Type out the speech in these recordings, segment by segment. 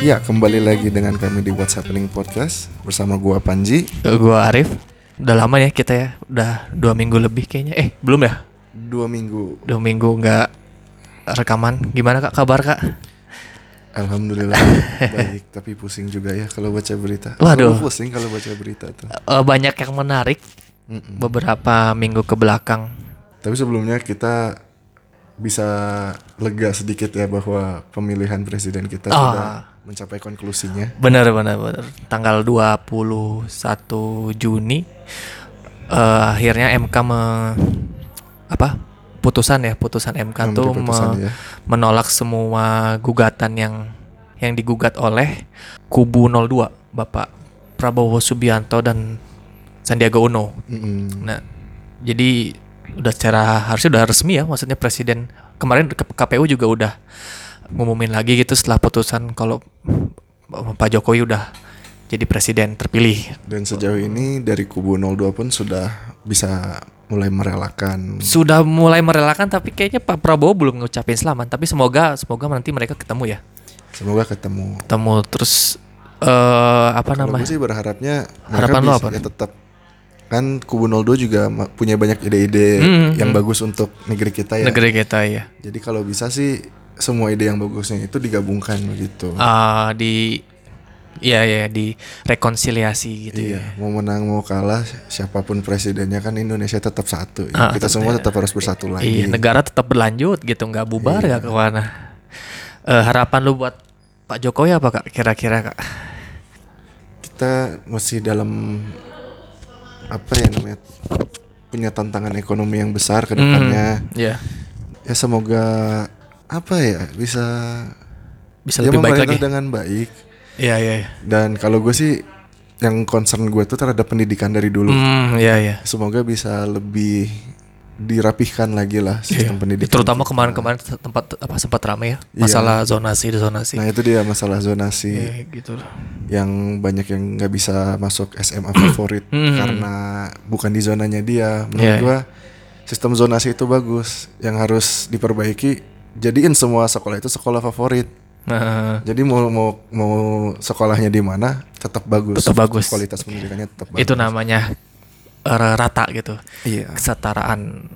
Ya, kembali lagi dengan kami di What's Happening Podcast bersama gua Panji. Gue Arif. Udah lama ya kita ya, udah dua minggu lebih kayaknya. Eh belum ya? Dua minggu. Dua minggu nggak rekaman. Gimana kak kabar kak? Alhamdulillah baik, tapi pusing juga ya kalau baca berita. Waduh. Selalu pusing kalau baca berita tuh. Eh, banyak yang menarik beberapa minggu ke belakang. Tapi sebelumnya kita bisa lega sedikit ya bahwa pemilihan presiden kita Ah. sudah mencapai konklusinya. Bener bener bener. Tanggal 21 Juni eh, akhirnya MK me, apa? Putusan ya, putusan MK Memberi tuh putusan me- ya. menolak semua gugatan yang yang digugat oleh kubu 02 Bapak Prabowo Subianto dan Sandiaga Uno. Mm-mm. Nah, jadi udah secara harusnya udah resmi ya, maksudnya presiden kemarin KPU juga udah ngumumin lagi gitu setelah putusan kalau Pak Jokowi udah jadi presiden terpilih. Dan sejauh ini dari kubu 02 pun sudah bisa mulai merelakan. Sudah mulai merelakan tapi kayaknya Pak Prabowo belum ngucapin selamat, tapi semoga semoga nanti mereka ketemu ya. Semoga ketemu. Ketemu terus eh apa Kalau namanya? sih berharapnya Harapan lo apa? ya tetap kan kubu 02 juga punya banyak ide-ide Hmm, yang hmm. bagus untuk negeri kita ya. Negeri kita ya. Jadi kalau bisa sih semua ide yang bagusnya itu digabungkan begitu. Ah di ya ya di rekonsiliasi gitu Iya, ya. mau menang mau kalah siapa pun presidennya kan Indonesia tetap satu. ya. Ah, kita semua tetap harus bersatu lagi. Iya, negara tetap berlanjut gitu, nggak bubar Iya. nggak ke mana. Eh, harapan lu buat Pak Jokowi apa kak? Kira-kira kak? Kita masih dalam apa ya namanya punya tantangan ekonomi yang besar ke depannya. Ya, Ya semoga apa ya bisa bisa lebih baik lagi. dengan baik. Iya iya. iya. Dan kalau gue sih yang concern gue tuh terhadap pendidikan dari dulu. Hmm, iya iya. Semoga bisa lebih dirapihkan lagi lah sistem Iya. pendidikan. Terutama kemarin-kemarin tempat apa sempat ramai ya Iya. masalah zonasi zonasi. Nah itu dia masalah zonasi Iya, gitu. yang banyak yang nggak bisa masuk SMA favorit Hmm. karena bukan di zonanya dia. Menurut Iya, gua sistem zonasi itu bagus. Yang harus diperbaiki jadiin semua sekolah itu sekolah favorit. Nah, Jadi mau mau mau sekolahnya di mana tetap bagus. Tetap bagus. Kualitas pendidikannya tetap bagus. itu namanya rata gitu, Iya. kesetaraan.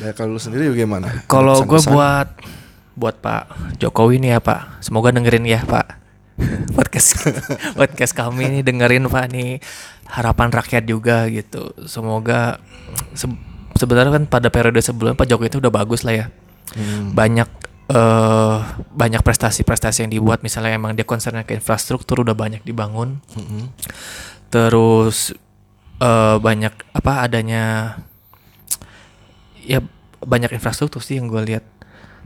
Ya kalau lu sendiri bagaimana? Kalau gue buat buat Pak Jokowi nih ya Pak, semoga dengerin ya Pak podcast podcast kami nih dengerin Pak nih harapan rakyat juga gitu. Semoga se- sebenarnya kan pada periode sebelumnya Pak Jokowi itu udah bagus lah ya. Hmm. Banyak eh banyak prestasi-prestasi yang dibuat misalnya emang dia concernnya ke infrastruktur udah banyak dibangun. Mm-mm. Terus eh banyak apa adanya ya banyak infrastruktur sih yang gue lihat.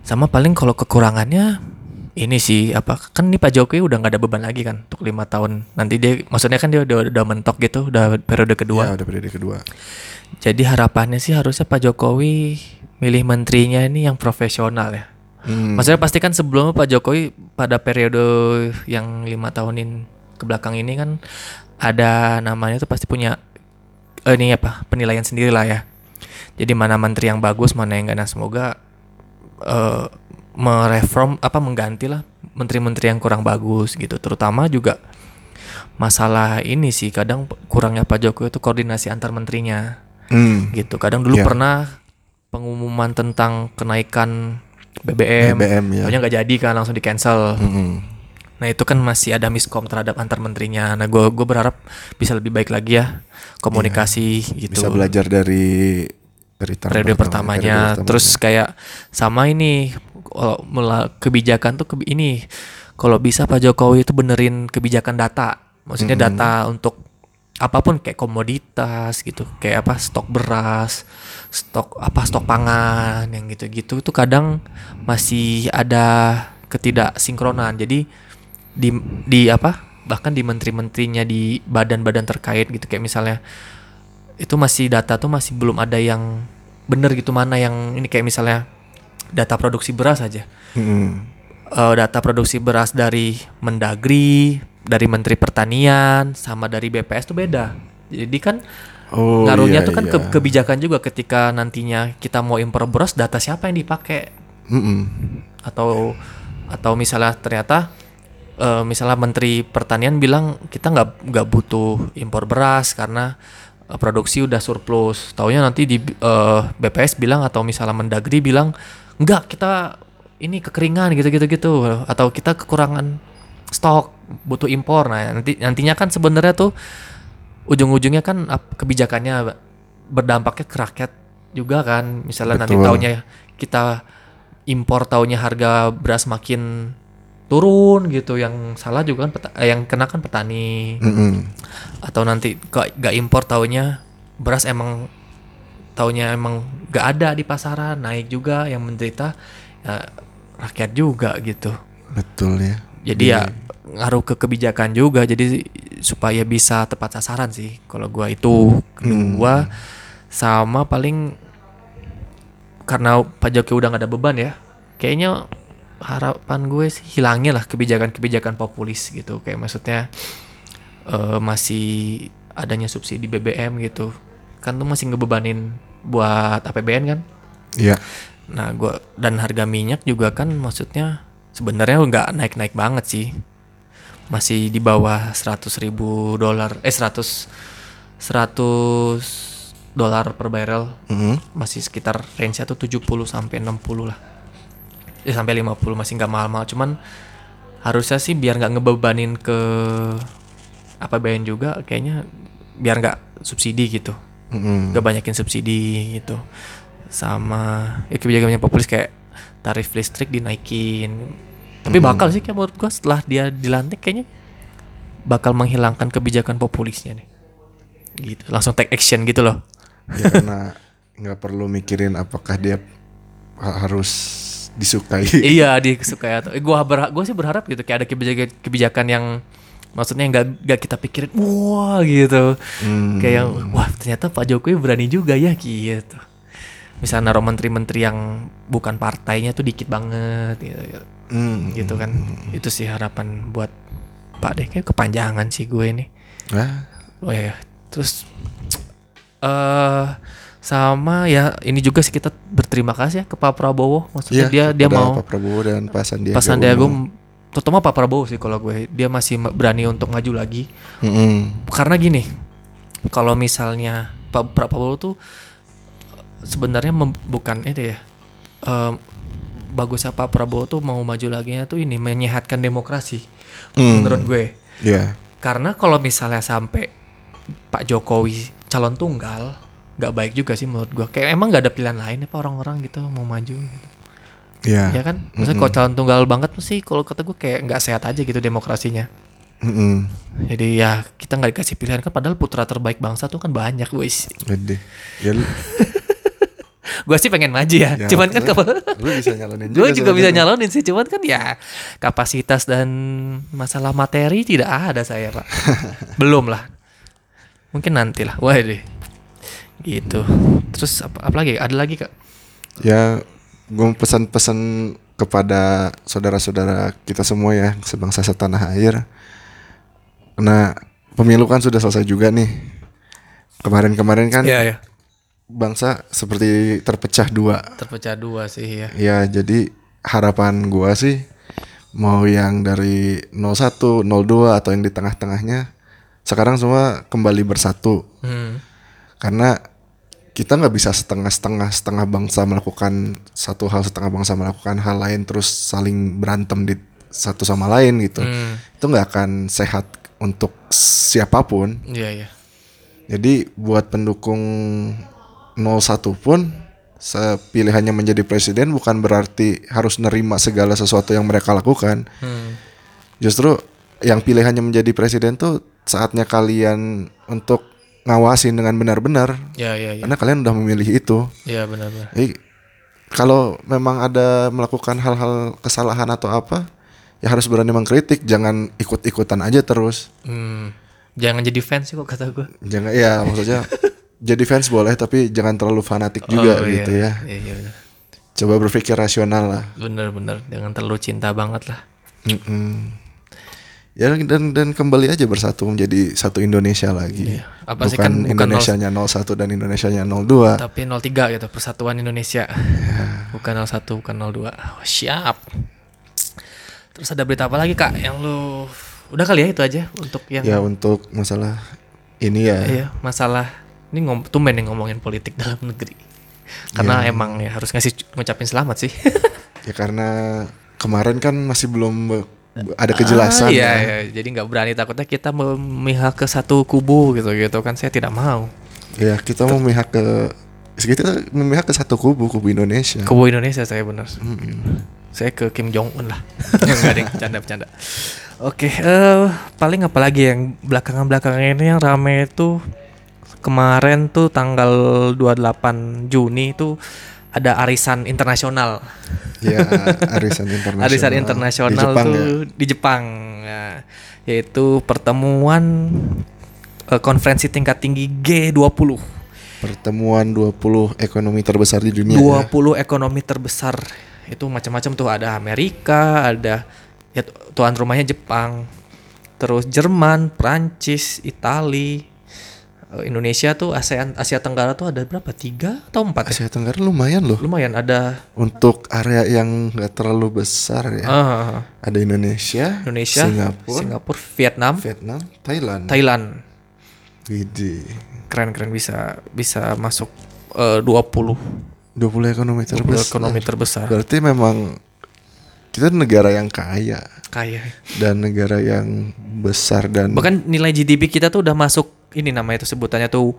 Sama paling kalau kekurangannya ini sih apa kan nih Pak Jokowi udah nggak ada beban lagi kan untuk lima tahun nanti dia maksudnya kan dia udah, udah mentok gitu udah periode kedua Ya, udah periode kedua. jadi harapannya sih harusnya Pak Jokowi milih menterinya ini yang profesional ya Hmm. Maksudnya pasti kan sebelumnya Pak Jokowi pada periode yang lima tahunin ke belakang ini kan ada namanya tuh pasti punya eh, ini apa penilaian sendiri lah ya. Jadi mana menteri yang bagus mana yang enggak. Nah semoga eh mereform apa mengganti lah menteri-menteri yang kurang bagus gitu. Terutama juga masalah ini sih kadang kurangnya Pak Jokowi itu koordinasi antar menterinya Hmm. gitu. Kadang dulu Iya. pernah pengumuman tentang kenaikan BBM, BBM ya. Nggak jadi kan langsung di cancel. Mm-mm. Nah itu kan masih ada miskom terhadap antar menterinya. Nah gue gue berharap bisa lebih baik lagi ya komunikasi gitu. Bisa belajar dari dari periode pertama- pertamanya. periode Terus pertamanya. kayak sama ini kalau kebijakan tuh kebi- ini kalau bisa Pak Jokowi itu benerin kebijakan data. Maksudnya Mm-mm. data untuk apa pun kayak komoditas gitu, kayak apa stok beras, stok apa stok pangan yang gitu-gitu itu kadang masih ada ketidaksinkronan. Jadi di di apa bahkan di menteri-menterinya di badan-badan terkait gitu kayak misalnya itu masih data tuh masih belum ada yang bener gitu mana yang ini kayak misalnya data produksi beras aja Mm-mm. Eh, data produksi beras dari Mendagri dari Menteri Pertanian sama dari BPS tuh beda jadi kan Oh, ngaruhnya iya, tuh kan ke- iya. kebijakan juga ketika nantinya kita mau impor beras data siapa yang dipakai Mm-mm. atau atau misalnya ternyata eh, misalnya Menteri Pertanian bilang kita nggak nggak butuh impor beras karena eh, produksi udah surplus. Taunya nanti di eh, BPS bilang atau misalnya Mendagri bilang enggak kita ini kekeringan gitu-gitu gitu atau kita kekurangan stok butuh impor. Nah nanti nantinya kan sebenarnya tuh ujung-ujungnya kan kebijakannya berdampaknya ke rakyat juga kan. Misalnya nanti Betul. taunya kita impor taunya harga beras makin turun gitu yang salah juga kan peta- eh, yang kena kan petani. Mm-mm. atau nanti gak, gak impor taunya beras emang taunya emang gak ada di pasaran naik juga yang menderita ya, rakyat juga gitu. Betul ya. Jadi ya ngaruh ke kebijakan juga jadi supaya bisa tepat sasaran sih. Kalau gua itu kedua sama paling karena Jokowi udah gak ada beban ya kayaknya harapan gue sih hilangnya lah kebijakan-kebijakan populis gitu kayak maksudnya eh, masih adanya subsidi BBM gitu kan tuh masih ngebebanin buat APBN kan Iya. Nah, gua dan harga minyak juga kan maksudnya sebenarnya nggak naik-naik banget sih. Masih di bawah 100 ribu dolar, eh 100 100 dolar per barrel. Mm-mm. Masih sekitar range-nya tuh 70 sampai 60 lah. Eh sampai 50 masih nggak mahal-mahal, cuman harusnya sih biar nggak ngebebanin ke APBN juga kayaknya biar nggak subsidi gitu. Mm-mm. gak banyakin subsidi gitu. Sama ya kebijakan populis kayak tarif listrik dinaikin. Tapi bakal sih kayak menurut gua setelah dia dilantik kayaknya bakal menghilangkan kebijakan populisnya nih. Gitu langsung take action gitu loh. Ya karena nggak perlu mikirin apakah dia ha- harus disukai. Iya disukai atau eh, gua berha- gua sih berharap gitu kayak ada kebijakan kebijakan yang maksudnya nggak nggak kita pikirin wah gitu. Hmm. kayak yang, wah ternyata Pak Jokowi berani juga ya gitu. Misalnya naruh menteri-menteri yang bukan partainya tuh dikit banget gitu, Hmm. gitu kan. Itu sih harapan buat Pak deh kayak kepanjangan sih gue nih Ah, oh ya terus eh sama ya ini juga sih kita berterima kasih ya ke Pak Prabowo maksudnya iya, dia dia mau Pak Prabowo dan Pak Sandiaga Pak Sandiaga Uno. terutama Pak Prabowo sih kalau gue dia masih berani untuk maju lagi Mm-mm. karena gini kalau misalnya Pak Prabowo tuh sebenarnya mem- bukan itu ya em, bagusnya Pak Prabowo tuh mau maju lagi tuh ini menyehatkan demokrasi Hmm. menurut gue Iya. karena kalau misalnya sampai Pak Jokowi calon tunggal nggak baik juga sih menurut gue kayak emang nggak ada pilihan lain ya Pak orang-orang gitu mau maju gitu. Iya. ya kan maksudnya kalau calon tunggal banget sih kalau kata gue kayak nggak sehat aja gitu demokrasinya Mm-mm. jadi ya kita nggak dikasih pilihan kan padahal putra terbaik bangsa tuh kan banyak guys Gede. Ya lu, gue sih pengen maju ya, ya, cuman kan lu, bisa nyalonin gue juga bisa sebenarnya. nyalonin sih cuman kan ya kapasitas dan masalah materi tidak ada saya pak belum lah mungkin nanti lah wah deh gitu terus apa, apa lagi ada lagi kak Ya, gue pesan-pesan kepada saudara-saudara kita semua ya, sebangsa setanah air. Karena pemilu kan sudah selesai juga nih. Kemarin-kemarin kan ya ya bangsa seperti terpecah dua. terpecah dua sih ya Ya, jadi harapan gua sih mau yang dari 01, 02 atau yang di tengah-tengahnya sekarang semua kembali bersatu. hmm. karena kita nggak bisa setengah-setengah setengah bangsa melakukan satu hal setengah bangsa melakukan hal lain terus saling berantem di satu sama lain gitu Hmm. itu nggak akan sehat untuk siapa pun iya iya jadi buat pendukung 01 pun pilihannya menjadi presiden bukan berarti harus nerima segala sesuatu yang mereka lakukan hmm. justru yang pilihannya menjadi presiden tuh saatnya kalian untuk ngawasin dengan benar-benar ya ya ya karena kalian udah memilih itu. ya benar benar Jadi kalau memang ada melakukan hal-hal kesalahan atau apa, ya harus berani mengkritik, jangan ikut-ikutan aja terus. hmm. jangan jadi fans sih kok kata gue Jangan ya maksudnya jadi fans boleh tapi jangan terlalu fanatik juga Oh, gitu iya. ya. iya iya benar Coba berpikir rasional lah. bener bener jangan terlalu cinta banget lah Mm-mm. Ya dan dan kembali aja bersatu menjadi satu Indonesia lagi. Iya. Apa sih bukan kan bukan Indonesianya 01 dan Indonesianya 02. tapi 03 gitu Persatuan Indonesia Ya. bukan 01 bukan 02 oh, siap Terus ada berita apa lagi kak yang lu udah kali ya itu aja untuk yang Ya untuk masalah ini ya. iya masalah ini ngom tumben nih ngomongin politik dalam negeri. Karena Iya. emang ya harus ngasih ngucapin selamat sih. Ya karena kemarin kan masih belum be- ada kejelasan Ah, iya, ya. iya. Jadi nggak berani takutnya kita memihak ke satu kubu gitu gitu kan saya tidak mau. Ya kita mau memihak ke kita memihak ke satu kubu, kubu Indonesia. Kubu Indonesia saya benar. Mm-mm. Saya ke Kim Jong Un lah. Enggak deh, bercanda bercanda. Oke, eh paling apa lagi yang belakangan-belakangan ini yang rame itu kemarin tuh tanggal 28 Juni itu ada arisan internasional. Ya arisan internasional. Arisan Di internasional Jepang tuh ya. di Jepang. Ya, yaitu pertemuan eh, konferensi tingkat tinggi G20. Pertemuan 20 ekonomi terbesar di dunia. ya. 20 ekonomi terbesar itu macam-macam tuh ada Amerika, ada ya tu- tuan rumahnya Jepang, terus Jerman, Prancis, Itali, eh, Indonesia tuh ASEAN Asia Tenggara tuh ada berapa tiga atau empat ya? Asia Tenggara lumayan loh. Lumayan ada Untuk area yang nggak terlalu besar ya. ah, Ada Indonesia, Indonesia, Singapura, Singapura, Vietnam, Vietnam, Thailand. Thailand. Widih. Keren-keren bisa bisa masuk eh, 20 20 ekonomi 20 terbesar. ekonomi terbesar. Berarti memang kita negara yang kaya Kaya. dan negara yang besar dan Bahkan nilai GDP kita tuh udah masuk ini namanya itu sebutannya tuh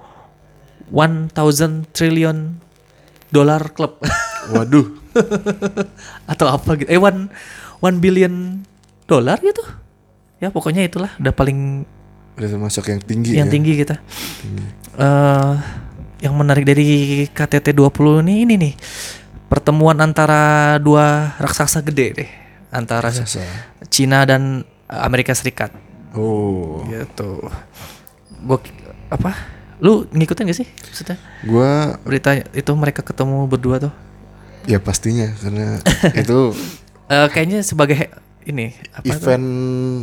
1000 trillion dollar club waduh atau apa gitu. Eh one one billion dollar gitu. Ya pokoknya itulah udah paling udah termasuk yang tinggi yang ya. tinggi kita. eh yang menarik dari KTT 20 ini ini nih. Pertemuan antara dua raksasa gede deh. Antara Raksasa. Cina dan Amerika Serikat. Oh, Gitu. Gua apa? Lu ngikutin gak sih? Maksudnya gua berita itu mereka ketemu berdua tuh. ya pastinya karena itu Eh kayaknya sebagai ini apa tuh? event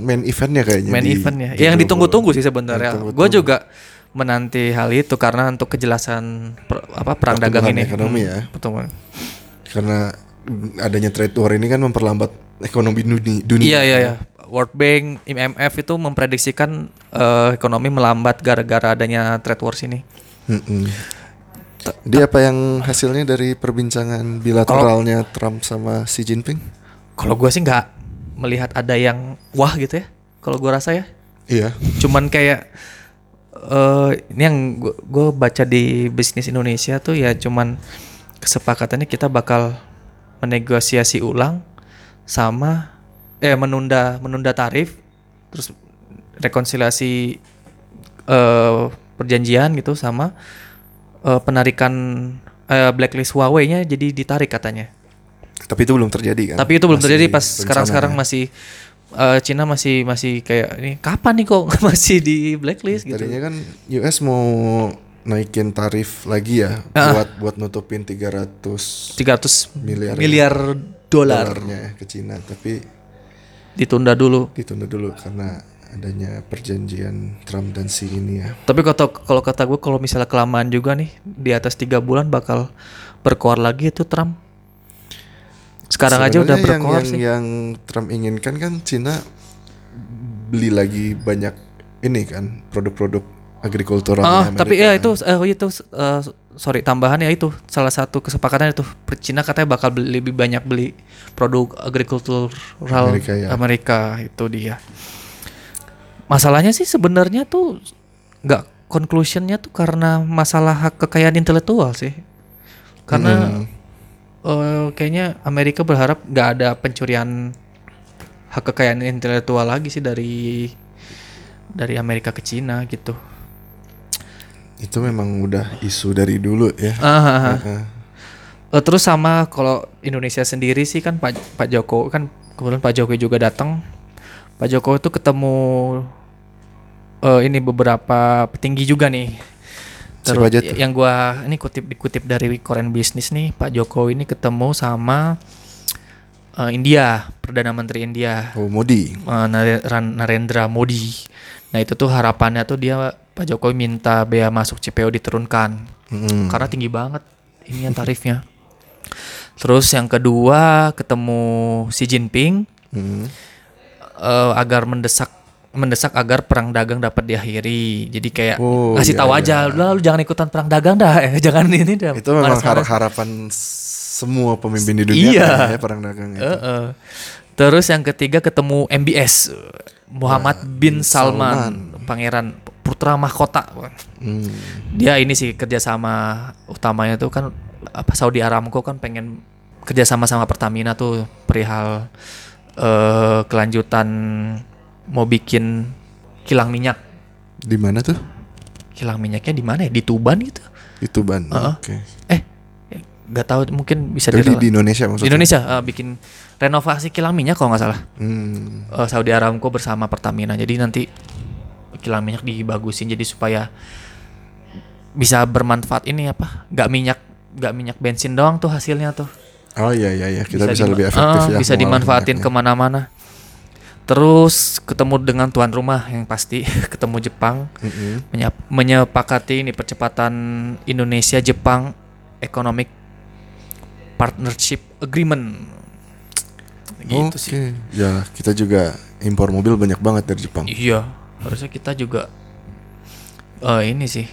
main eventnya kayaknya. main di eventnya. G20. Yang ditunggu-tunggu sih sebenarnya. Gue juga menanti hal itu karena untuk kejelasan per- apa perang dagang Pertumbuhan ini. ekonomi Hmm, ya. Pertumbuhan. Karena adanya trade war ini kan memperlambat ekonomi dunia. dunia. Iya iya iya. World Bank, IMF itu memprediksikan eh, ekonomi melambat gara-gara adanya trade wars ini. Jadi apa yang hasilnya dari perbincangan bilateralnya Trump sama Xi Jinping? Kalau gue sih nggak melihat ada yang wah gitu ya. Kalau gue rasa ya, Iya. cuman kayak eh ini yang gue baca di bisnis Indonesia tuh ya cuman kesepakatannya kita bakal menegosiasi ulang sama eh menunda menunda tarif terus rekonsiliasi eh perjanjian gitu sama eh, penarikan eh, blacklist Huawei-nya jadi ditarik katanya. Tapi itu belum terjadi kan? Tapi itu belum Masih terjadi pas sekarang-sekarang ya. masih eh, Cina masih masih kayak ini kapan nih kok masih di blacklist gitu. Tadinya kan US mau naikin tarif lagi ya Ah. buat buat nutupin 300 300 miliar miliar dolar dolarnya ya ke Cina, tapi ditunda dulu. ditunda dulu karena adanya perjanjian Trump dan Xi ini ya. Tapi kata kalau kata gue kalau misalnya kelamaan juga nih di atas tiga bulan bakal berkoar lagi itu Trump. Sekarang aja udah Sebenarnya berkoar yang, sih. yang Trump inginkan kan Cina beli lagi banyak ini kan produk-produk agrikultural Ah, tapi ya kan. itu oh itu eh, sorry tambahan ya itu salah satu kesepakatan itu Cina katanya bakal beli, lebih banyak beli produk agrikultural Amerika, Amerika, ya. itu dia. Masalahnya sih sebenarnya tuh nggak conclusionnya tuh karena masalah hak kekayaan intelektual sih. Karena Hmm. eh, kayaknya Amerika berharap nggak ada pencurian hak kekayaan intelektual lagi sih dari dari Amerika ke Cina gitu. Itu memang udah isu dari dulu ya. Heeh. Eh, terus sama kalau Indonesia sendiri sih kan Pak Pak Jokowi kan kebetulan Pak Jokowi juga datang. Pak Jokowi itu ketemu eh, ini beberapa petinggi juga nih. Siapa aja tuh? yang gua ini kutip dikutip dari Korean Business nih, Pak Jokowi ini ketemu sama eh, India, Perdana Menteri India. Oh Modi. Ran- Narendra Modi. Nah, itu tuh harapannya tuh dia Pak Jokowi minta bea masuk CPO diturunkan Mm. karena tinggi banget ini yang tarifnya. Terus yang kedua ketemu Xi Jinping Hmm. eh, agar mendesak mendesak agar perang dagang dapat diakhiri. Jadi kayak Oh, ngasih iya, tahu iya. aja, "Udah, lu jangan ikutan perang dagang dah, eh, jangan ini dah." Itu memang Manas-manas." har- harapan semua pemimpin di dunia Iya. kan ya perang dagang itu. Heeh. Terus yang ketiga ketemu MBS Muhammad bin Salman, pangeran putra mahkota. Hmm. Dia ini sih kerjasama utamanya tuh kan apa Saudi Aramco kan pengen kerjasama sama Pertamina tuh perihal eh, kelanjutan mau bikin kilang minyak. Di mana tuh? Kilang minyaknya di mana ya? Di Tuban gitu? Itu ban. Heeh. Oke. Eh, nggak tahu mungkin bisa di, di Indonesia di maksudnya. Indonesia eh, bikin renovasi kilang minyak kalau nggak salah. Hmm. eh, Saudi Aramco bersama Pertamina. Jadi nanti kilang minyak dibagusin jadi supaya bisa bermanfaat ini apa? Nggak minyak nggak minyak bensin doang tuh hasilnya tuh. Oh iya iya iya, kita bisa, dima- lebih efektif Ah, ya. Bisa dimanfaatin minyaknya. ke mana-mana. Terus ketemu dengan tuan rumah yang pasti ketemu Jepang menyap- menyepakati ini percepatan Indonesia Jepang Economic Partnership Agreement. Gitu Oke. sih. Ya, kita juga impor mobil banyak banget dari Jepang. Iya, harusnya kita juga eh ini sih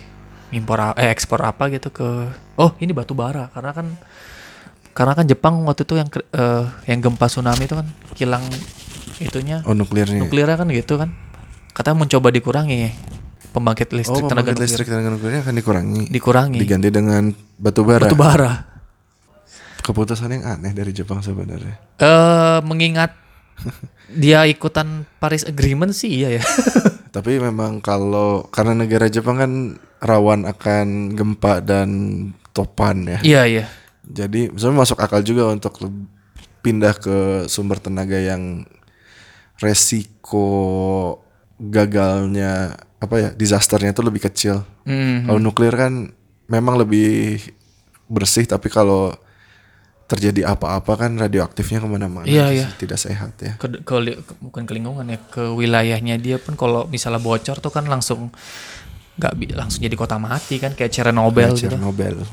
impor eh ekspor apa gitu ke oh ini batu bara karena kan karena kan Jepang waktu itu yang eh, yang gempa tsunami itu kan kilang itunya Oh, nuklirnya. nuklirnya kan gitu kan katanya mencoba dikurangi pembangkit Oh, listrik tenaga pembangkit nuklir listrik tenaga nuklirnya akan dikurangi. dikurangi Diganti dengan batu bara. batu bara Keputusan yang aneh dari Jepang sebenarnya. eh mengingat dia ikutan Paris Agreement sih iya ya Tapi memang kalau karena negara Jepang kan rawan akan gempa dan topan ya. iya iya Jadi sebenarnya masuk akal juga untuk pindah ke sumber tenaga yang resiko gagalnya apa ya disasternya itu lebih kecil. Hmm. Kalau nuklir kan memang lebih bersih tapi kalau terjadi apa-apa kan radioaktifnya ke mana-mana. Iya, iya. Tidak sehat ya. ke, ke ke- bukan ke lingkungan ya ke wilayahnya dia pun kalau misalnya bocor tuh kan langsung nggak langsung jadi kota mati kan kayak Chernobyl gitu. Chernobyl.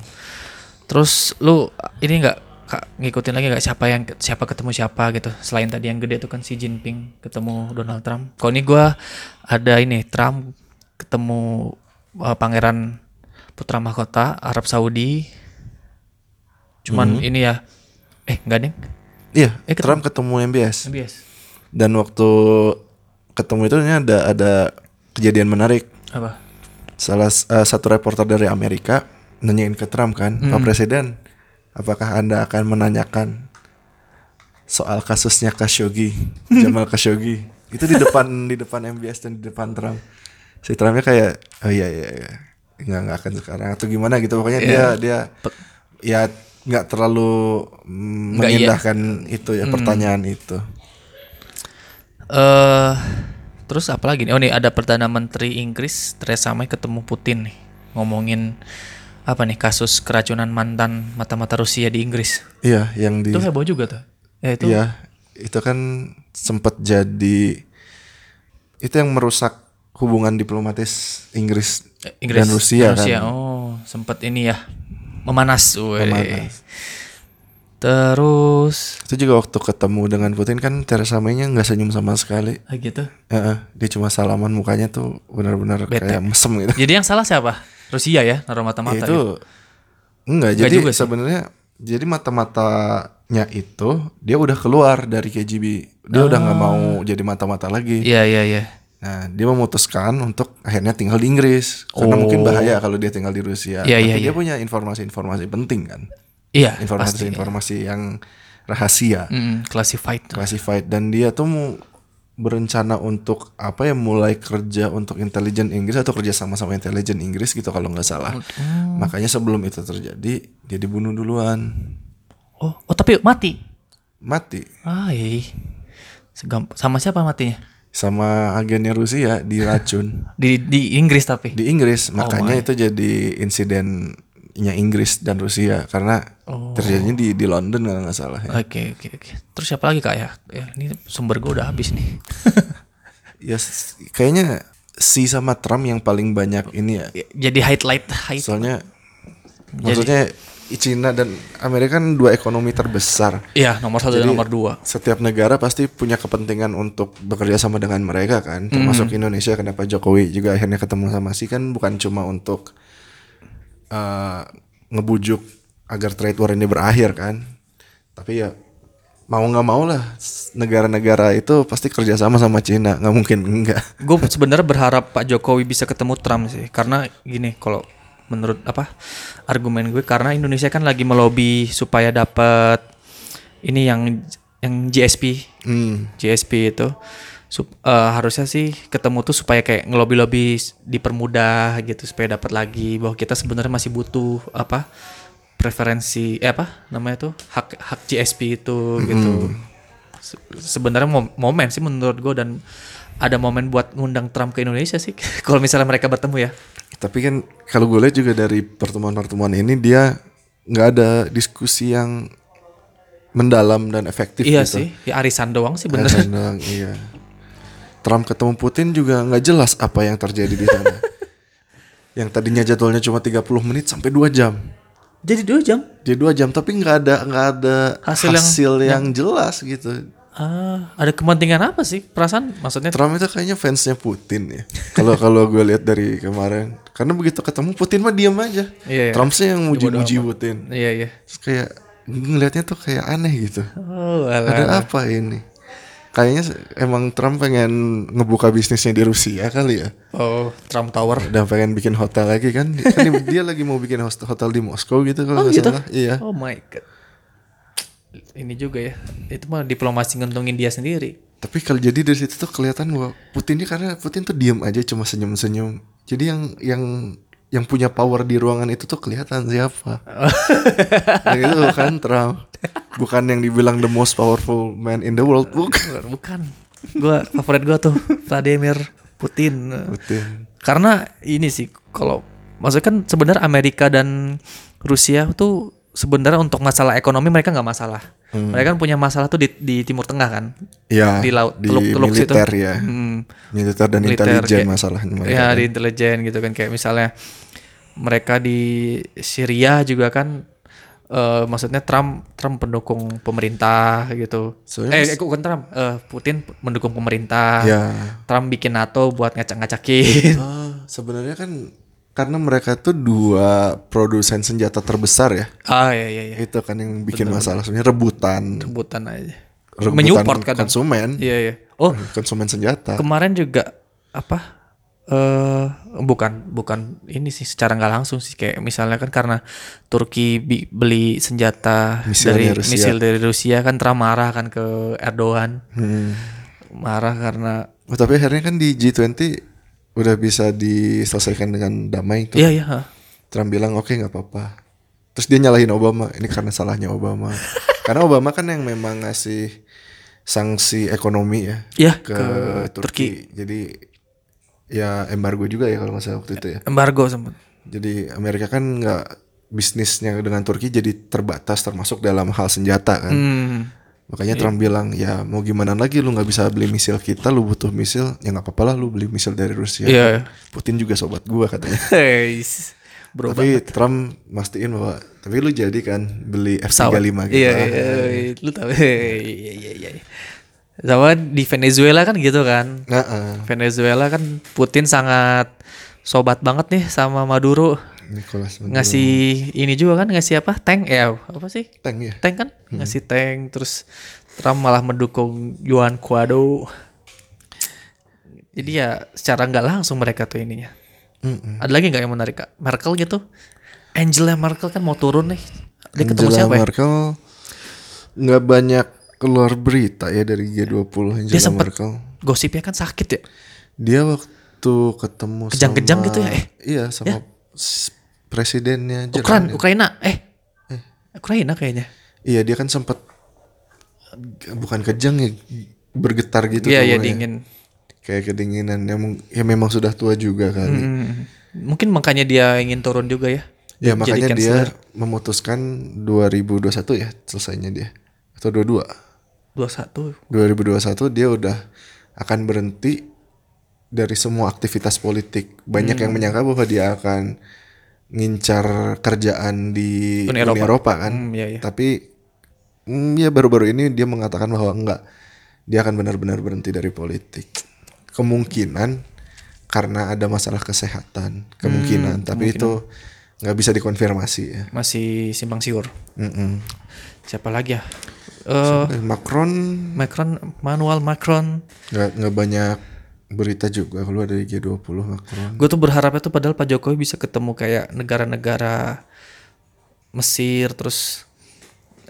Terus lu ini nggak Kak, ngikutin lagi nggak siapa yang siapa ketemu siapa gitu selain tadi yang gede tuh kan Xi Jinping ketemu Donald Trump. Kalau ini gua ada ini Trump ketemu uh, pangeran putra mahkota Arab Saudi. Cuman ini ya eh enggak deh Iya, Eh, Trump ketemu MBS. MBS. Dan waktu ketemu itu ada ada kejadian menarik. Apa? Salah eh, satu reporter dari Amerika nanyain ke Trump kan, Hmm. Pak Presiden, apakah anda akan menanyakan soal kasusnya Khashoggi, Jamal Khashoggi? Itu di depan di depan MBS dan di depan Trump. Si Trumpnya kayak, oh iya iya, iya. nggak nggak akan sekarang atau gimana gitu. Pokoknya dia dia ya nggak terlalu mm, iya. mengindahkan itu ya pertanyaan itu. eh terus apa lagi nih? Oh nih ada perdana menteri Inggris Theresa May ketemu Putin nih ngomongin apa nih kasus keracunan mantan mata-mata Rusia di Inggris. Iya, yang di Itu heboh juga tuh. Ya itu. Iya, itu kan sempat jadi itu yang merusak hubungan diplomatis Inggris, eh, Inggris dan Rusia, kan. Oh, sempat ini ya memanas. Memanas. Terus Itu juga waktu ketemu dengan Putin kan Theresa May-nya nggak senyum sama sekali. ah, gitu. Heeh, dia cuma salaman mukanya tuh benar-benar kayak mesem gitu. Jadi yang salah siapa? Rusia ya, naruh mata-mata itu gitu. enggak, Enggak jadi sebenarnya jadi mata-matanya itu dia udah keluar dari KGB. Dia udah nggak mau jadi mata-mata lagi. Iya, iya, iya. Nah, dia memutuskan untuk akhirnya tinggal di Inggris karena mungkin bahaya kalau dia tinggal di Rusia. Iya, Tapi iya, dia iya. punya informasi-informasi penting kan, Iya, pasti. informasi-informasi yang rahasia, Mm, classified. classified dan dia tuh mau berencana untuk apa ya mulai kerja untuk intelijen Inggris atau kerja sama sama intelijen Inggris gitu kalau nggak salah. Hmm. Makanya sebelum itu terjadi dia dibunuh duluan, Oh, oh tapi mati. mati Ah, iya. Segam- sama siapa matinya? Sama agennya Rusia diracun. Di di Inggris tapi. di Inggris Oh makanya itu jadi insidennya Inggris dan Rusia karena Oh. terjadinya di di London kalau nggak salah ya. Oke, oke, oke. Terus siapa lagi Kak ya? Ya, ini sumber gue udah habis nih. Ya kayaknya si sama Trump yang paling banyak ini ya. Jadi highlight high. Soalnya maksudnya Cina dan Amerika kan dua ekonomi terbesar. Iya, nomor satu dan Jadi, nomor dua. Setiap negara pasti punya kepentingan untuk bekerja sama dengan mereka kan. Termasuk Indonesia kenapa Jokowi juga akhirnya ketemu sama si kan bukan cuma untuk eh, ngebujuk agar trade war ini berakhir kan. Tapi ya mau nggak mau lah negara-negara itu pasti kerja sama sama Cina nggak mungkin enggak. Gue sebenarnya berharap Pak Jokowi bisa ketemu Trump sih, karena gini kalau menurut apa argumen gue. Karena Indonesia kan lagi melobi supaya dapat ini yang yang GSP, Hmm. GSP itu. Sup- eh, harusnya sih ketemu tuh supaya kayak ngelobi-lobi dipermudah gitu supaya dapat lagi bahwa kita sebenarnya masih butuh apa preferensi eh apa namanya tuh hak hak GSP itu gitu. Se- sebenarnya mom- momen sih menurut gue dan ada momen buat ngundang Trump ke Indonesia sih. Kalau misalnya mereka bertemu ya Tapi kan kalau gue lihat juga dari pertemuan-pertemuan ini dia nggak ada diskusi yang mendalam dan efektif iya gitu. sih ya arisan doang sih bener Alasan doang, iya. Trump ketemu Putin juga nggak jelas apa yang terjadi di sana. yang tadinya jadwalnya cuma 30 menit sampai 2 jam. jadi dua jam Dia dua jam tapi nggak ada nggak ada Hasil hasil, yang- yang, jelas gitu. Ah ada kepentingan apa sih perasaan maksudnya Trump itu kayaknya fansnya Putin ya. Kalau kalau gue lihat dari kemarin, karena begitu ketemu Putin mah diam aja. Iya, iya. Trump sih yang muji-muji Putin. iya iya Terus kayak ngelihatnya tuh kayak aneh gitu. oh alah. Ada apa ini? Kayaknya emang Trump pengen ngebuka bisnisnya di Rusia kali ya. oh Trump Tower Dan pengen bikin hotel lagi kan. Kan dia- lagi mau bikin hotel di Moskow gitu kalau Oh gitu? salah. Iya. Oh my god. Ini juga ya. Itu mah diplomasi nguntungin dia sendiri. Tapi kalau jadi dari situ tuh kelihatan bahwa Putin ini karena Putin tuh diem aja cuma senyum-senyum. Jadi yang yang yang punya power di ruangan itu tuh kelihatan siapa. yang itu kan Trump. Bukan yang dibilang the most powerful man in the world, bukan. Bukan. Gua favorit gua tuh Vladimir Putin. Putin. Karena ini sih kalau maksudnya kan sebenarnya Amerika dan Rusia tuh sebenarnya untuk masalah ekonomi mereka nggak masalah. Mereka kan punya masalah tuh di, di Timur Tengah kan. Ya, di laut di Teluk Teluk situ. militer ya. Hmm. Militer dan Militer, intelijen kayak- masalahnya mereka. Ya kan. di intelijen gitu kan kayak misalnya mereka di Syria juga kan eh maksudnya Trump Trump pendukung pemerintah gitu. Soalnya eh bukan Trump, eh, Putin mendukung pemerintah. Ya. Trump bikin NATO buat ngacak-ngacakin. Ah, sebenarnya kan karena mereka tuh dua produsen senjata terbesar ya. ah iya iya iya. Itu kan yang bikin masalah sebenarnya rebutan. Rebutan aja. rebutan Menyupport kadang. konsumen. Iya iya. Oh, Konsumen senjata. kemarin juga apa eh bukan bukan ini sih secara nggak langsung sih kayak misalnya kan karena Turki beli senjata Misilnya dari Rusia. misil dari Rusia kan Trump marah kan ke Erdogan Hmm. marah karena Oh, tapi akhirnya kan di G20 udah bisa diselesaikan dengan damai tuh. iya iya. Trump bilang oke nggak apa-apa. Terus dia nyalahin Obama. Ini karena salahnya Obama. karena Obama kan yang memang ngasih sanksi ekonomi ya Iya, ke, ke Turki. Jadi ya embargo juga ya kalau nggak salah waktu itu ya. embargo sempat Jadi Amerika kan nggak bisnisnya dengan Turki jadi terbatas termasuk dalam hal senjata kan. hmm. Makanya Trump bilang ya mau gimana lagi lu nggak bisa beli misil kita, lu butuh misil ya nggak apa-apa lah lu beli misil dari Rusia. Iya. Putin juga sobat gua katanya. Bro tapi Trump mastiin bahwa tapi lu jadi kan beli F35 gitu. Iya, iya, iya, lu tahu. Iya, iya, iya. Sama di Venezuela kan gitu kan. Nah, eh, Venezuela kan Putin sangat sobat banget nih sama Maduro. Nicolas Maduro. Ngasih ini juga kan ngasih apa? Tank ya, apa sih? tank ya. Tank kan ngasih tank terus Trump malah mendukung Juan Guaido. Jadi ya secara nggak langsung mereka tuh ininya. Mm-mm. Ada lagi nggak yang menarik kak? Merkel gitu? Angela Merkel kan mau turun nih. Dia ketemu Angela siapa ya? Merkel nggak banyak keluar berita ya dari G20 Angela Dia sempet Merkel. gosipnya kan sakit ya. Dia waktu ketemu Kejang-kejang sama- gitu ya, eh? Iya sama s- presidennya Jerman. Ukraina, eh, Ukraina kayaknya. Iya dia kan sempat bukan kejang ya bergetar gitu. Iya, iya dingin. Kayak kedinginan ya, ya memang sudah tua juga kali. Hmm, Mungkin makanya dia ingin turun juga ya. Ya makanya dia memutuskan 2021 ya selesainya dia atau 22. 21. 2021 dia udah akan berhenti dari semua aktivitas politik. Banyak Hmm. yang menyangka bahwa dia akan ngincar kerjaan di Uni Uni Eropa. Eropa, kan. Hmm, iya, iya. Tapi ya baru-baru ini dia mengatakan bahwa enggak, dia akan benar-benar berhenti dari politik. Kemungkinan karena ada masalah kesehatan, Hmm, kemungkinan. tapi itu nggak bisa dikonfirmasi ya. Masih simpang siur. Mm-mm. Siapa lagi ya? Eh, Macron Macron, Manuel Macron. nggak nggak banyak berita juga keluar dari G20 Macron. Gue tuh berharapnya tuh padahal Pak Jokowi bisa ketemu kayak negara-negara Mesir terus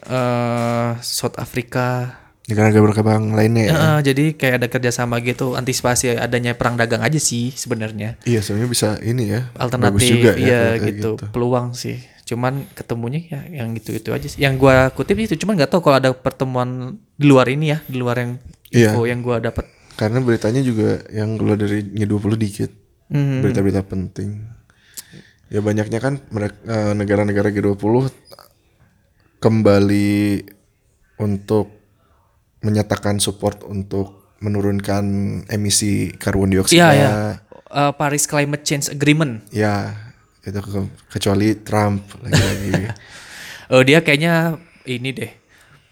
eh South Afrika. Negara-negara berkembang lainnya ya. Eh, jadi kayak ada kerjasama gitu antisipasi adanya perang dagang aja sih sebenarnya. Iya, sebenarnya bisa ini ya. Alternatif juga ya iya kalau kayak gitu. peluang sih. Cuman ketemunya ya yang gitu-itu aja sih. Yang gua kutip itu cuman nggak tahu kalau ada pertemuan di luar ini ya, di luar yang Iya. info yang gua dapat. Karena beritanya juga yang keluar dari G20 dikit. Hmm. Berita-berita penting. Ya banyaknya kan mereka eh, negara-negara G20 kembali untuk menyatakan support untuk menurunkan emisi karbon dioksida. Iya ya. Eh, Paris Climate Change Agreement. Ya, itu ke- kecuali Trump lagi-lagi. Eh dia kayaknya ini deh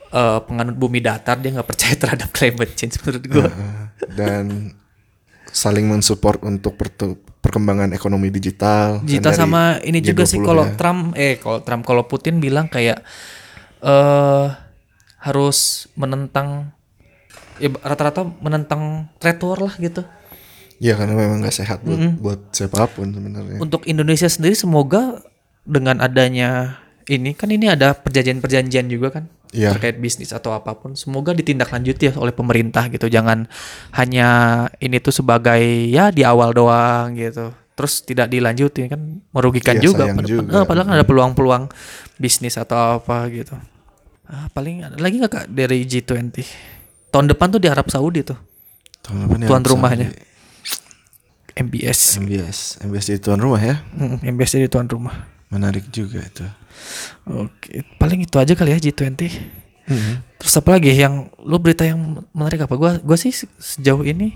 eh penganut bumi datar dia nggak percaya terhadap climate change menurut gua. Eh, dan saling mensupport untuk pertu- perkembangan ekonomi digital. Digital dari sama ini juga sih G20 kalau ya. Trump eh kalau Trump kalau Putin bilang kayak eh harus menentang ya rata-rata menentang trade war lah gitu. Iya karena memang nggak sehat buat buat siapa pun sebenarnya. Untuk Indonesia sendiri semoga dengan adanya ini kan ini ada perjanjian-perjanjian juga kan Iya. terkait bisnis atau apa pun semoga ditindaklanjuti ya oleh pemerintah gitu jangan hanya ini tuh sebagai ya di awal doang gitu terus tidak dilanjutin kan merugikan Iya, juga, juga. eh, padahal kan ada peluang-peluang bisnis atau apa gitu ah, paling ada lagi nggak kak dari G20 tahun depan tuh di Arab Saudi tuh Tahun depan tuan Arab rumahnya Saudi. MBS MBS, MBS jadi tuan rumah ya. MBS jadi tuan rumah Menarik juga itu. Oke, paling itu aja kali ya G20. Mhm. Terus apa lagi yang lu berita yang menarik apa? Gua gua sih se- sejauh ini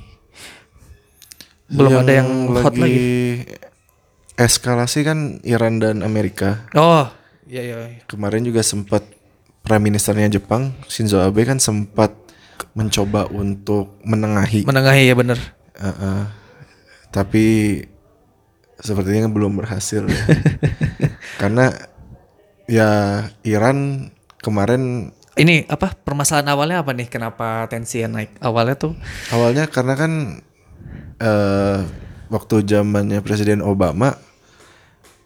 belum ada yang hot lagi. Eskalasi kan Iran dan Amerika. Oh, iya iya. iya. Kemarin juga sempat Prime Ministernya Jepang Shinzo Abe kan sempat mencoba untuk menengahi. Menengahi ya bener. Uh-uh. Tapi sepertinya belum berhasil ya. Karena ya Iran kemarin Ini apa permasalahan awalnya apa nih? Kenapa tensinya naik? Awalnya tuh awalnya karena kan eh waktu zamannya Presiden Obama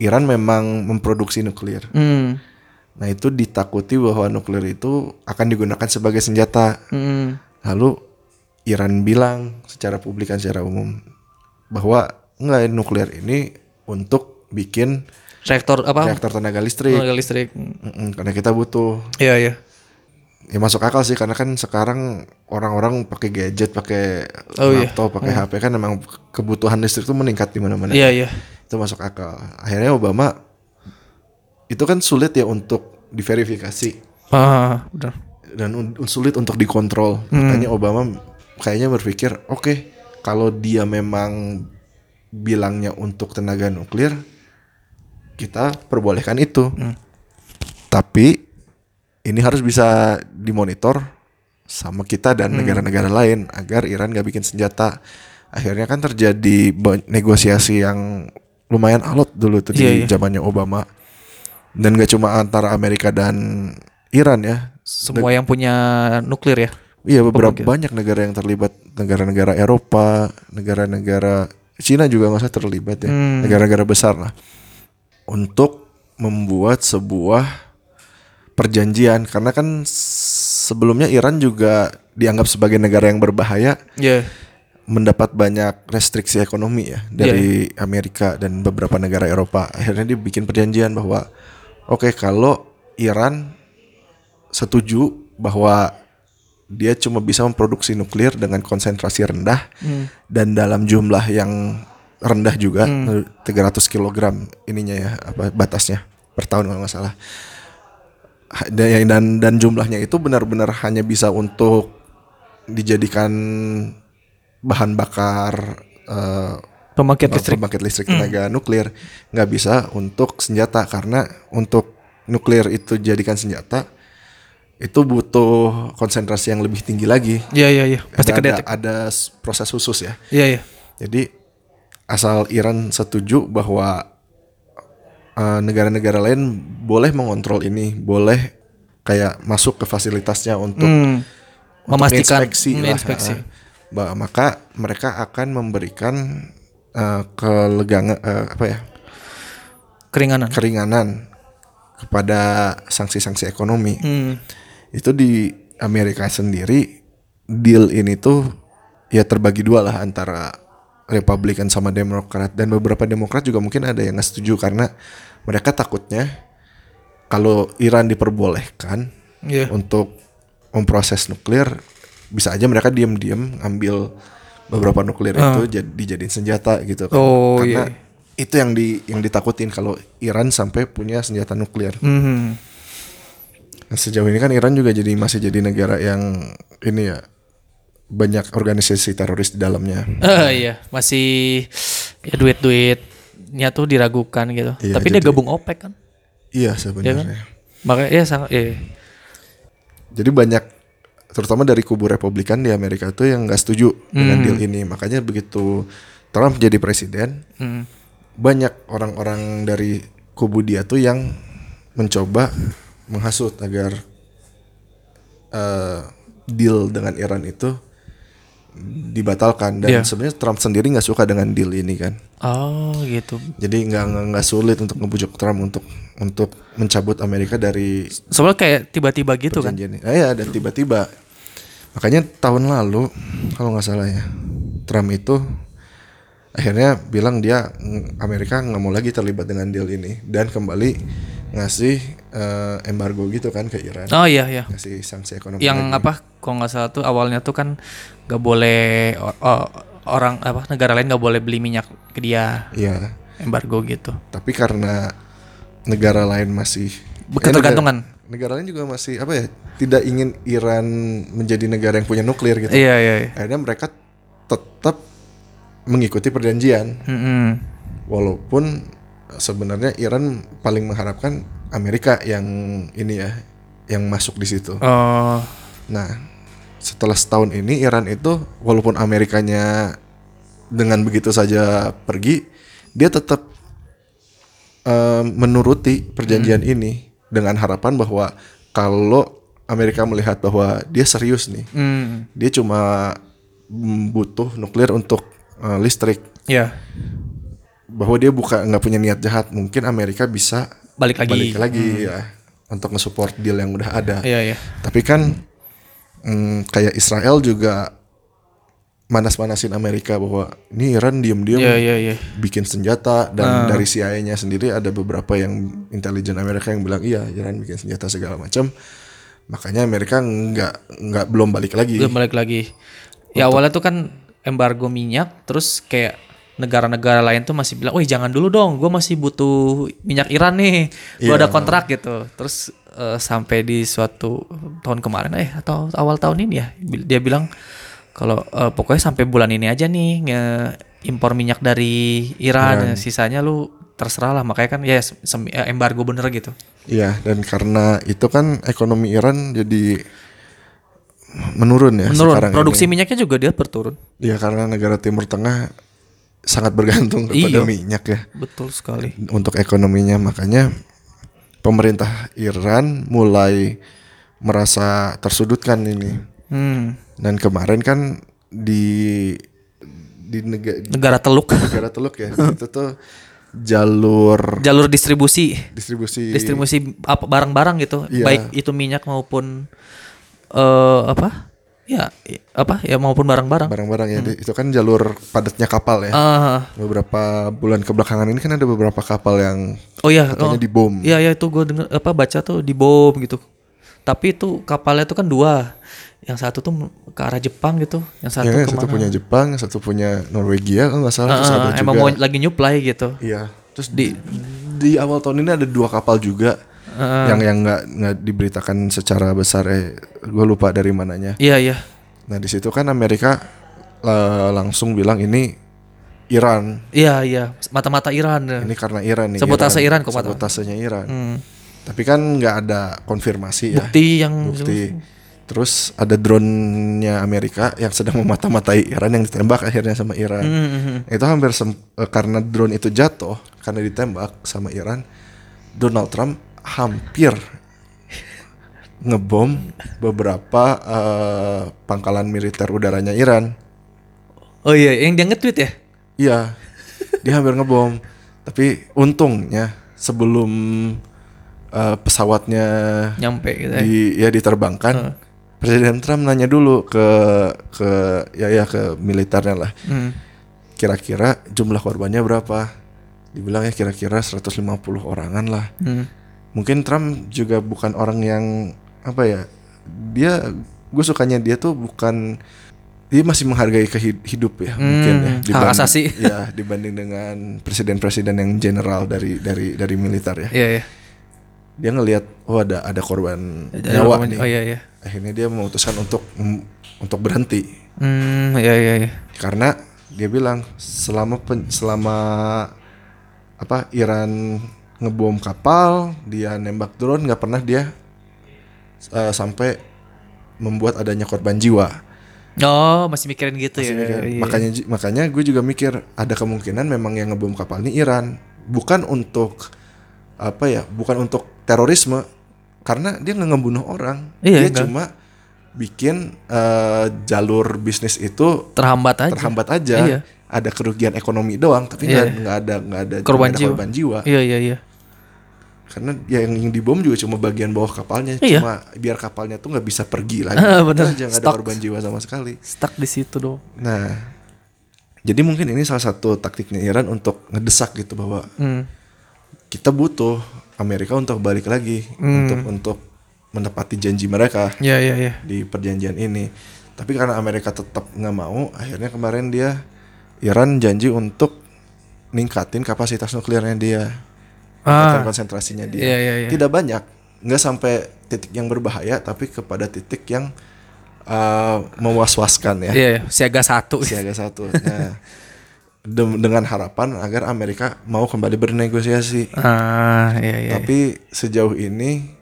Iran memang memproduksi nuklir. hmm, Nah, itu ditakuti bahwa nuklir itu akan digunakan sebagai senjata. hmm, Lalu Iran bilang secara publikan secara umum bahwa enggak nuklir ini untuk bikin reaktor apa? reaktor tenaga listrik. Tenaga listrik. Mm-mm, karena kita butuh Iya iya. ya masuk akal sih karena kan sekarang orang-orang pakai gadget, pakai Oh, iya. laptop, pakai HP kan memang kebutuhan listrik itu meningkat di mana-mana. Iya iya. Itu masuk akal. Akhirnya Obama itu kan sulit ya untuk diverifikasi Ah, benar. dan un- sulit untuk dikontrol. Hmm. Makanya Obama kayaknya berpikir, oke, kalau dia memang bilangnya untuk tenaga nuklir, kita perbolehkan itu. Hmm. Tapi ini harus bisa dimonitor sama kita Hmm. dan negara-negara lain agar Iran gak bikin senjata. Akhirnya kan terjadi negosiasi yang lumayan alot dulu tuh Iya, di iya. zamannya Obama. Dan gak cuma antara Amerika dan Iran ya, Semua yang punya nuklir ya. Iya beberapa Pemungkin. banyak negara yang terlibat negara-negara Eropa, negara-negara Cina juga nggak usah terlibat ya, Hmm. negara-negara besar lah untuk membuat sebuah perjanjian karena kan sebelumnya Iran juga dianggap sebagai negara yang berbahaya Iya. mendapat banyak restriksi ekonomi ya dari Amerika dan beberapa negara Eropa. Akhirnya dia bikin perjanjian bahwa oke kalau Iran setuju bahwa dia cuma bisa memproduksi nuklir dengan konsentrasi rendah Hmm. dan dalam jumlah yang rendah juga 300 kg ininya ya apa batasnya per tahun kalau nggak salah dan dan, dan jumlahnya itu benar-benar hanya bisa untuk dijadikan bahan bakar eh, Pembangkit uh, listrik. pembangkit listrik tenaga nuklir nggak bisa untuk senjata karena untuk nuklir itu jadikan senjata itu butuh konsentrasi yang lebih tinggi lagi. Iya iya iya. Pasti ada, ada proses khusus ya. Iya iya. Jadi asal Iran setuju bahwa uh, negara-negara lain boleh mengontrol ini, boleh kayak masuk ke fasilitasnya untuk, Hmm. untuk Memastikan inspeksi Hmm, lah, inspeksi. uh, ba- maka mereka akan memberikan uh, kelegangan uh, apa ya Keringanan. keringanan kepada sanksi-sanksi ekonomi. Hmm. Itu di Amerika sendiri deal ini tuh ya terbagi dua lah antara Republikan sama Demokrat dan beberapa Demokrat juga mungkin ada yang nggak setuju karena mereka takutnya kalau Iran diperbolehkan Iya. untuk memproses nuklir bisa aja mereka diam-diam ngambil beberapa nuklir itu jadi dijadiin senjata gitu kan. Ah. Oh, karena iya. itu yang di yang ditakutin kalau Iran sampai punya senjata nuklir. Hmm. Nah, sejauh ini kan Iran juga jadi masih jadi negara yang ini ya banyak organisasi teroris di dalamnya. Eh, iya, masih ya duit-duitnya tuh diragukan gitu. Iya, Tapi dia jadi- gabung OPEC kan. Iya Iya kan? sebenarnya. Makanya ya sangat iya. Jadi banyak terutama dari kubu Republikan di Amerika itu yang nggak setuju dengan deal ini. Makanya begitu Trump jadi presiden, Hmm. banyak orang-orang dari kubu dia tuh yang mencoba menghasut agar eh, deal dengan Iran itu dibatalkan dan Iya. sebenarnya Trump sendiri nggak suka dengan deal ini kan. Oh, gitu. Jadi nggak nggak- sulit untuk ngebujuk Trump untuk untuk mencabut Amerika dari Soalnya kayak tiba-tiba gitu kan. Ah, ya, dan tiba-tiba makanya tahun lalu kalau nggak salah ya Trump itu akhirnya bilang dia Amerika nggak mau lagi terlibat dengan deal ini dan kembali ngasih eh, embargo gitu kan ke Iran Oh iya iya. ngasih sanksi ekonomi Yang lagi. apa? Kalau nggak salah tuh awalnya tuh kan nggak boleh o- o- orang apa negara lain nggak boleh beli minyak ke dia Iya embargo gitu. tapi karena negara lain masih Ketergantungan. Eh, negara, negara lain juga masih apa ya tidak ingin Iran menjadi negara yang punya nuklir gitu Iya iya. iya. akhirnya mereka tetap mengikuti perjanjian Mm-mm. walaupun sebenarnya Iran paling mengharapkan Amerika yang ini ya yang masuk di situ. Oh, Nah, setelah setahun ini Iran itu walaupun Amerikanya dengan begitu saja pergi, dia tetap eh, menuruti perjanjian ini dengan harapan bahwa kalau Amerika melihat bahwa dia serius nih, hmm. dia cuma butuh nuklir untuk eh, listrik ya bahwa dia buka nggak punya niat jahat mungkin Amerika bisa balik lagi. balik lagi ya untuk nge-support deal yang udah ada Iya iya. tapi kan mm, kayak Israel juga manas-manasin Amerika bahwa ini Iran diem-diem Iya iya iya. bikin senjata dan dari CIA-nya sendiri ada beberapa yang intelijen Amerika yang bilang iya Iran bikin senjata segala macam makanya Amerika nggak nggak belum balik lagi Belum balik lagi. Ya awalnya tuh kan embargo minyak, terus kayak negara-negara lain tuh masih bilang, wih jangan dulu dong, gue masih butuh minyak Iran nih, gue Iya. ada kontrak gitu. Terus eh, sampai di suatu tahun kemarin, eh atau awal tahun ini ya, dia bilang kalau eh, pokoknya sampai bulan ini aja nih nge impor minyak dari Iran, sisanya lu terserah lah. Makanya kan ya eh, embargo bener gitu. Iya dan karena itu kan ekonomi Iran jadi menurun ya Menurun, sekarang produksi ini. minyaknya juga dia berturun. Iya karena negara Timur Tengah sangat bergantung kepada Iya. minyak ya Betul sekali. untuk ekonominya makanya pemerintah Iran mulai merasa tersudutkan ini Hmm. dan kemarin kan di di negara Negara teluk. negara Teluk ya itu tuh jalur jalur distribusi distribusi distribusi apa barang-barang gitu Iya. baik itu minyak maupun eh apa ya apa? Ya maupun barang-barang. Barang-barang ya di- itu kan jalur padatnya kapal ya. Ah, beberapa bulan kebelakangan ini kan ada beberapa kapal yang oh ya katanya oh, dibom. Iya ya itu gue denger apa baca tuh dibom gitu. Tapi itu kapalnya tuh kan dua. Yang satu tuh ke arah Jepang gitu yang satu Ya, yang ke mana satu punya Jepang, yang satu punya Norwegia kalau nggak salah terus Ah, ada juga. emang mau lagi nyuplai gitu. Iya. Terus di di awal tahun ini ada dua kapal juga Ah. yang yang nggak nggak diberitakan secara besar eh gue lupa dari mananya. iya iya Nah di situ kan Amerika eh, langsung bilang ini Iran. Iya iya mata-mata Iran. ya. Ini karena Iran nih. Sabotase Iran kok, Pak. Sabotasenya Iran. Hmm. Tapi kan nggak ada konfirmasi ya. Bukti yang Bukti. Terus ada drone-nya Amerika yang sedang memata-matai Iran yang ditembak akhirnya sama Iran. Hmm, hmm, hmm. Itu hampir sem- eh, karena drone itu jatuh karena ditembak sama Iran. Donald Trump hampir ngebom beberapa eh, pangkalan militer udaranya Iran. Oh iya yang dia nge-tweet ya? Iya, dia hampir ngebom. Tapi untungnya sebelum eh, pesawatnya Nyampe gitu ya. di ya diterbangkan, Presiden Trump nanya dulu ke ke ya ya ke militernya lah. Hmm. Kira-kira jumlah korbannya berapa? Dibilang ya kira-kira 150 orangan lah. Hmm. Mungkin Trump juga bukan orang yang apa ya? Dia gue sukanya dia tuh bukan dia masih menghargai kehidup ya mungkin ya Hmm, hak asasi. ya dibanding dengan presiden-presiden yang general dari dari dari militer ya Iya iya. dia ngelihat oh ada ada korban Ada nyawa korban- nih Oh iya iya. akhirnya dia memutuskan untuk untuk berhenti Hmm iya iya iya. karena dia bilang selama pen- selama apa Iran ngebom kapal dia nembak drone nggak pernah dia eh, sampai membuat adanya korban jiwa Oh masih mikirin gitu Masih ya. mikir. Iya. makanya makanya gue juga mikir ada kemungkinan memang yang ngebom kapal ini Iran bukan untuk apa ya bukan untuk terorisme karena dia nggak ngebunuh orang Iya, dia enggak. cuma bikin eh, jalur bisnis itu terhambat aja. terhambat aja Iya. Ada kerugian ekonomi doang tapi nggak Iya. nggak ada nggak ada Korban jiwa. korban jiwa Iya iya iya. karena yang yang dibom juga cuma bagian bawah kapalnya Iya. cuma biar kapalnya tuh nggak bisa pergi lagi Ah, bener. Aja nggak ada korban jiwa sama sekali Stuck di situ dong. nah jadi mungkin ini salah satu taktiknya Iran untuk ngedesak gitu bahwa Hmm. kita butuh Amerika untuk balik lagi Hmm. untuk untuk menepati janji mereka Iya iya iya. di perjanjian ini. Tapi karena Amerika tetap nggak mau, akhirnya kemarin dia Iran janji untuk ningkatin kapasitas nuklirnya dia, Ah. konsentrasinya dia. Iya, iya, iya. Tidak banyak, nggak sampai titik yang berbahaya, tapi kepada titik yang uh, mewaswaskan ya. Iya iya. siaga satu. Siaga satu. Nah, dem- dengan harapan agar Amerika mau kembali bernegosiasi. Ah iya iya. Tapi sejauh ini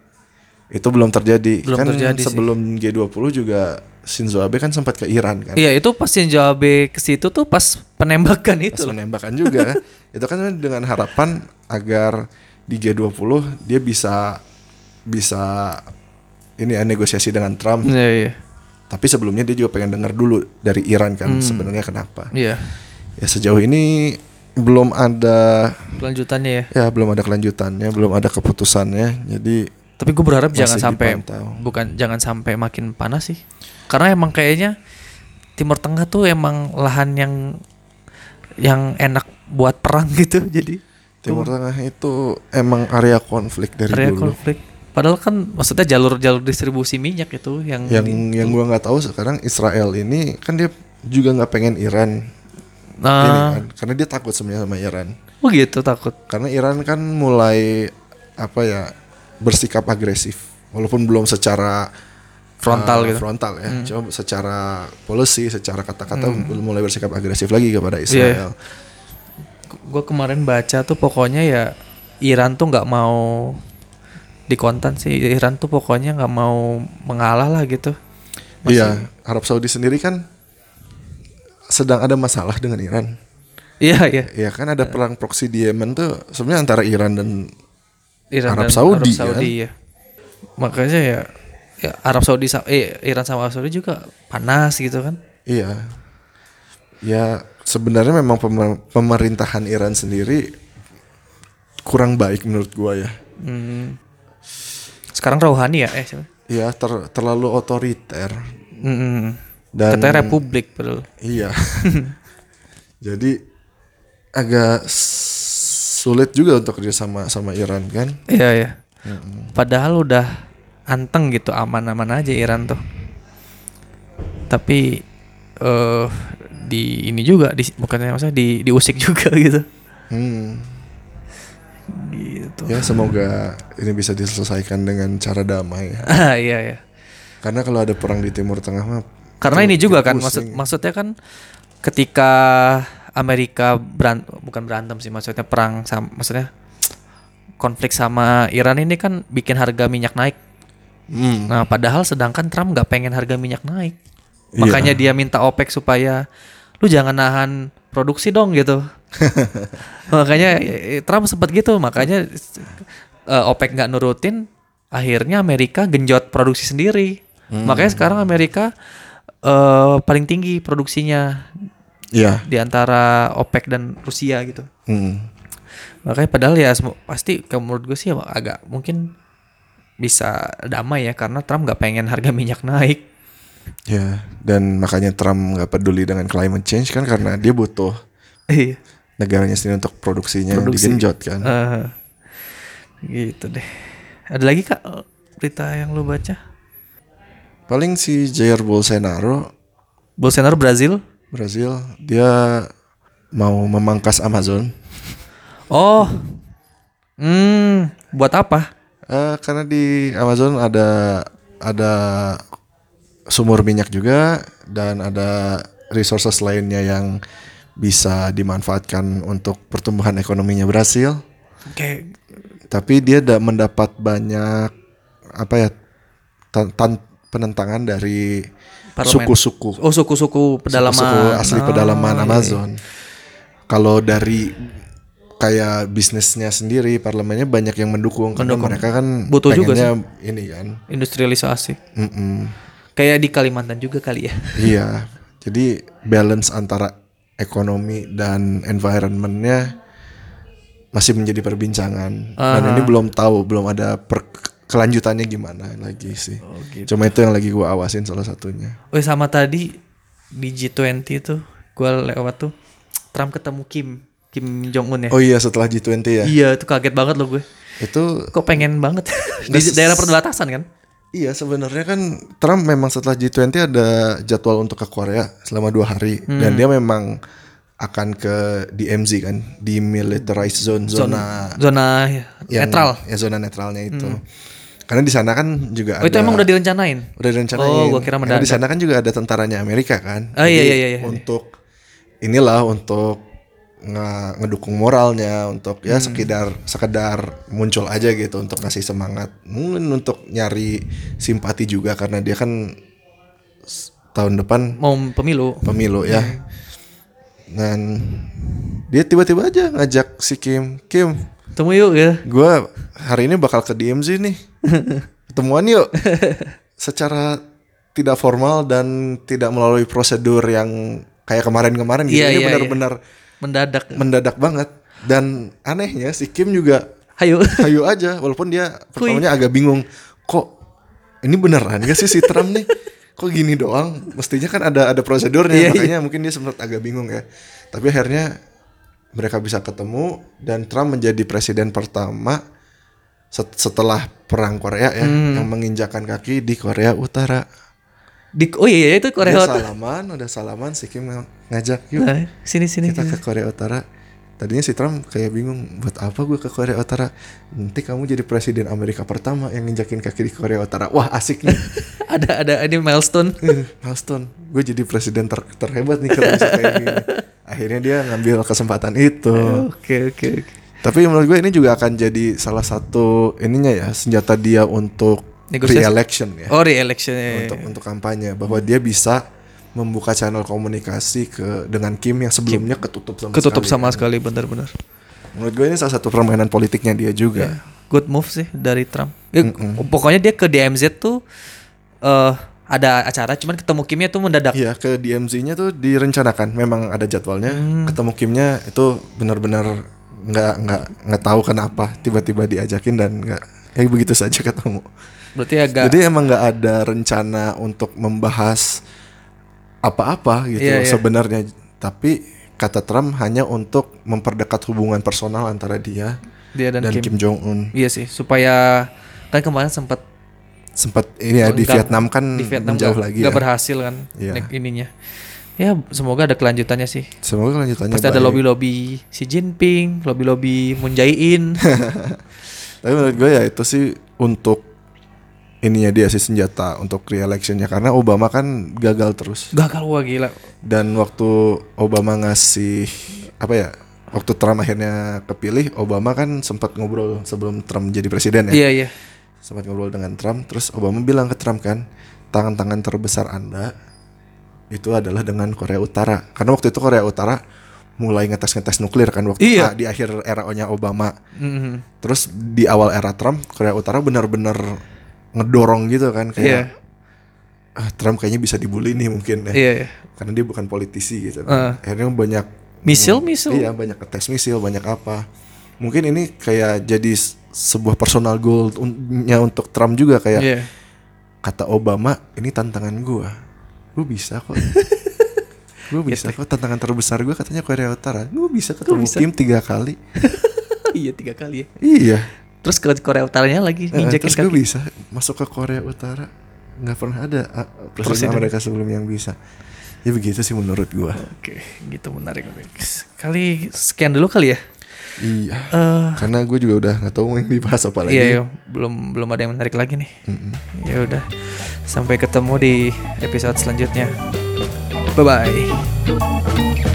itu belum terjadi. Belum kan terjadi sih. sebelum G20 juga Shinzo Abe kan sempat ke Iran kan. Iya itu pas yang jawab ke situ tuh pas penembakan Pas itu. loh. menembakkan juga. itu kan dengan harapan agar di G20 dia bisa bisa ini ya negosiasi dengan Trump. Iya iya. Tapi sebelumnya dia juga pengen dengar dulu dari Iran kan sebenarnya kenapa. Iya. Ya sejauh ini belum ada Kelanjutannya ya. ya belum ada kelanjutannya, belum ada keputusannya. Jadi Tapi gue berharap Masih jangan sampai dipantau. bukan jangan sampai makin panas sih. Karena emang kayaknya Timur Tengah tuh emang lahan yang yang enak buat perang gitu. Jadi Timur Tengah itu emang area konflik dari area dulu. konflik. Padahal kan maksudnya jalur-jalur distribusi minyak itu yang Yang di- yang gua nggak tahu sekarang Israel ini kan dia juga nggak pengen Iran ini nah, kan, karena dia takut sebenarnya sama Iran. oh gitu takut. Karena Iran kan mulai apa ya bersikap agresif, walaupun belum secara Frontal uh, gitu. Frontal ya, cuma secara policy, secara kata-kata Hmm. belum mulai bersikap agresif lagi kepada Iya. Israel. Gue kemarin baca tuh pokoknya ya Iran tuh nggak mau di konten sih Iran tuh pokoknya nggak mau mengalah lah gitu. Iya, Arab Saudi sendiri kan sedang ada masalah dengan Iran. Iya iya. Ya kan ada perang proksi di Yemen tuh sebenarnya antara Iran dan Iran Arab dan Saudi, Arab Saudi ya. Makanya ya, ya Arab Saudi sa- eh Iran sama Arab Saudi juga panas gitu kan. iya. Ya sebenarnya memang pemer- pemerintahan Iran sendiri kurang baik menurut gua ya. Hmm. Sekarang Rouhani ya eh siapa? Iya ter- terlalu otoriter Hmm. dan Katanya republik padahal. iya. Jadi agak sulit juga untuk kerja sama sama Iran kan. Iya ya. Padahal udah anteng gitu aman-aman aja Iran tuh. Tapi eh di ini juga di bukannya maksudnya di diusik juga gitu. Hmm. Gitu. Ya semoga ini bisa diselesaikan dengan cara damai. Ah iya ya. Karena kalau ada perang di Timur Tengah mah Karena ini juga kan maksud maksudnya kan ketika Amerika beran bukan berantem sih maksudnya perang sama maksudnya konflik sama Iran ini kan bikin harga minyak naik. Hmm. Nah, padahal sedangkan Trump nggak pengen harga minyak naik. Iya. Makanya dia minta OPEC supaya lu jangan nahan produksi dong gitu. makanya eh, Trump sempat gitu, makanya eh, OPEC nggak nurutin, akhirnya Amerika genjot produksi sendiri. Hmm. Makanya sekarang Amerika eh, paling tinggi produksinya Iya. di antara OPEC dan Rusia gitu. Hmm. Makanya padahal ya pasti kalau menurut gue sih ya agak mungkin bisa damai ya karena Trump nggak pengen harga minyak naik. Ya, dan makanya Trump nggak peduli dengan climate change kan karena dia butuh Iya. negaranya sendiri untuk produksinya Produksi. digenjot kan. Eh, gitu deh. Ada lagi kak berita yang lu baca? Paling si Jair Bolsonaro Bolsonaro Brazil. Brazil dia mau memangkas Amazon Oh, hmm, buat apa? Eh, karena di Amazon ada ada sumur minyak juga dan ada resources lainnya yang bisa dimanfaatkan untuk pertumbuhan ekonominya Brasil. Kayak Tapi dia tidak mendapat banyak apa ya tan- tan- penentangan dari. Suku-suku oh suku-suku pedalaman suku asli Ah, pedalaman iya, Amazon. Kalau dari kayak bisnisnya sendiri parlemennya banyak yang mendukung, karena Mendukung. mereka kan Butuh juga pengennya ini kan. Industrialisasi. Mm-mm. Kayak di Kalimantan juga kali ya. Iya, jadi balance antara ekonomi dan environmentnya masih menjadi perbincangan. Dan ini belum tahu, belum ada per- kelanjutannya gimana lagi sih. Cuma itu yang lagi gua awasin salah satunya. Oh sama tadi di G20 tuh gue lewat tuh Trump ketemu Kim Kim Jong Un ya. Oh iya setelah G20 ya. Iya itu kaget banget loh gue. Itu Kok pengen banget di daerah perbatasan kan? Iya sebenarnya kan Trump memang setelah G20 ada jadwal untuk ke Korea selama dua hari dan dia memang akan ke DMZ kan demilitarized zone zona Zona yang- netral. ya zona netralnya itu karena di sana kan juga Oh ada itu emang udah direncanain? udah direncanain Oh, gua kira Karena di mendadak. sana kan juga ada tentaranya Amerika kan Oh, iya, Jadi iya, iya, iya. untuk inilah untuk nge- ngedukung moralnya untuk ya Hmm. sekedar sekedar muncul aja gitu untuk ngasih semangat mungkin untuk nyari simpati juga karena dia kan tahun depan Mau pemilu. pemilu ya dan dia tiba-tiba aja ngajak si Kim Kim Temu yuk ya. gue hari ini bakal ke DMZ nih. Ketemuan yuk. Secara tidak formal dan tidak melalui prosedur yang kayak kemarin-kemarin gitu. Iya, ini iya, benar-benar Mendadak. mendadak banget. Dan anehnya si Kim juga Hayo. hayu aja walaupun dia pertamanya agak bingung kok ini beneran gak sih si Trump nih? Kok gini doang? Mestinya kan ada ada prosedurnya Iya, makanya mungkin dia sempat agak bingung ya. Tapi akhirnya mereka bisa ketemu dan Trump menjadi presiden pertama setelah perang Korea ya Hmm. yang menginjakan kaki di Korea Utara Di, oh iya, iya itu Korea Utara. salaman udah salaman si Kim ng- ngajak yuk Nah, sini sini. kita ke Korea Utara tadinya si Trump kayak bingung buat apa gue ke Korea Utara nanti kamu jadi presiden Amerika pertama yang nginjakin kaki di Korea Utara wah asik nih ada ada ini milestone. milestone gue jadi presiden ter- terhebat nih kalau bisa kayak gini akhirnya dia ngambil kesempatan itu Oke oke oke. Tapi menurut gue ini juga akan jadi salah satu ininya ya senjata dia untuk re-election ya Oh re-election. ya. untuk untuk kampanye bahwa dia bisa membuka channel komunikasi ke dengan Kim yang sebelumnya ketutup sama Ketutup sekali. sama sekali benar-benar. Menurut gue ini salah satu permainan politiknya dia juga. Good move sih dari Trump. Ya, Pokoknya dia ke DMZ tuh eh ada acara, cuman ketemu Kimnya tuh mendadak. Iya ke DMZ-nya tuh direncanakan, memang ada jadwalnya. Hmm. Ketemu Kimnya itu benar-benar nggak nggak nggak tahu kenapa tiba-tiba diajakin dan nggak ya begitu saja ketemu. Berarti agak Jadi emang nggak ada rencana untuk membahas apa-apa gitu Iya, iya. sebenarnya. Tapi kata Trump hanya untuk memperdekat hubungan personal antara dia dia dan, dan, Kim. Kim Jong Un. Iya sih, supaya kan kemarin sempat Sempat ini ya di Vietnam kan di Vietnam menjauh lagi nggak ya. berhasil kan nek- ininya. Ya semoga ada kelanjutannya sih. Semoga lanjutannya Pasti ada baik. lobby-lobby Xi Jinping, lobby-lobby Moon Jae-in. Tapi menurut gue ya itu sih untuk ininya dia sih senjata untuk re-electionnya karena Obama kan gagal terus Gagal wah gila. dan waktu Obama ngasih apa ya waktu Trump akhirnya kepilih Obama kan sempat ngobrol sebelum Trump jadi presiden ya Iya iya. sempat ngobrol dengan Trump terus Obama bilang ke Trump kan tangan-tangan terbesar anda itu adalah dengan Korea Utara karena waktu itu Korea Utara mulai ngetes-ngetes nuklir kan waktu Iya. di akhir era-nya Obama Mhm. terus di awal era Trump Korea Utara benar-benar ngedorong gitu kan kayak ah, Trump kayaknya bisa dibully nih mungkin ya Iya iya. karena dia bukan politisi gitu Ah. akhirnya banyak Misil Hmm, misil. iya banyak tes misil banyak apa mungkin ini kayak jadi sebuah personal goal-nya untuk Trump juga kayak Iya. kata Obama ini tantangan gua gua bisa kok gua bisa kok tantangan terbesar gua katanya Korea Utara gua bisa ketemu bisa. Kim tiga kali iya tiga kali ya. iya Terus ke Korea Utaranya lagi Eh, nginjekin terus gue bisa masuk ke Korea Utara nggak pernah ada ah, presiden Presiden. Amerika sebelum yang bisa ya begitu sih menurut gua Oke, gitu menarik. Kali sekian dulu kali ya. Iya Eh, karena gue juga udah nggak tahu mau yang dibahas apa lagi iya, iya, belum belum ada yang menarik lagi nih. Ya udah. Sampai ketemu di episode selanjutnya. Bye bye.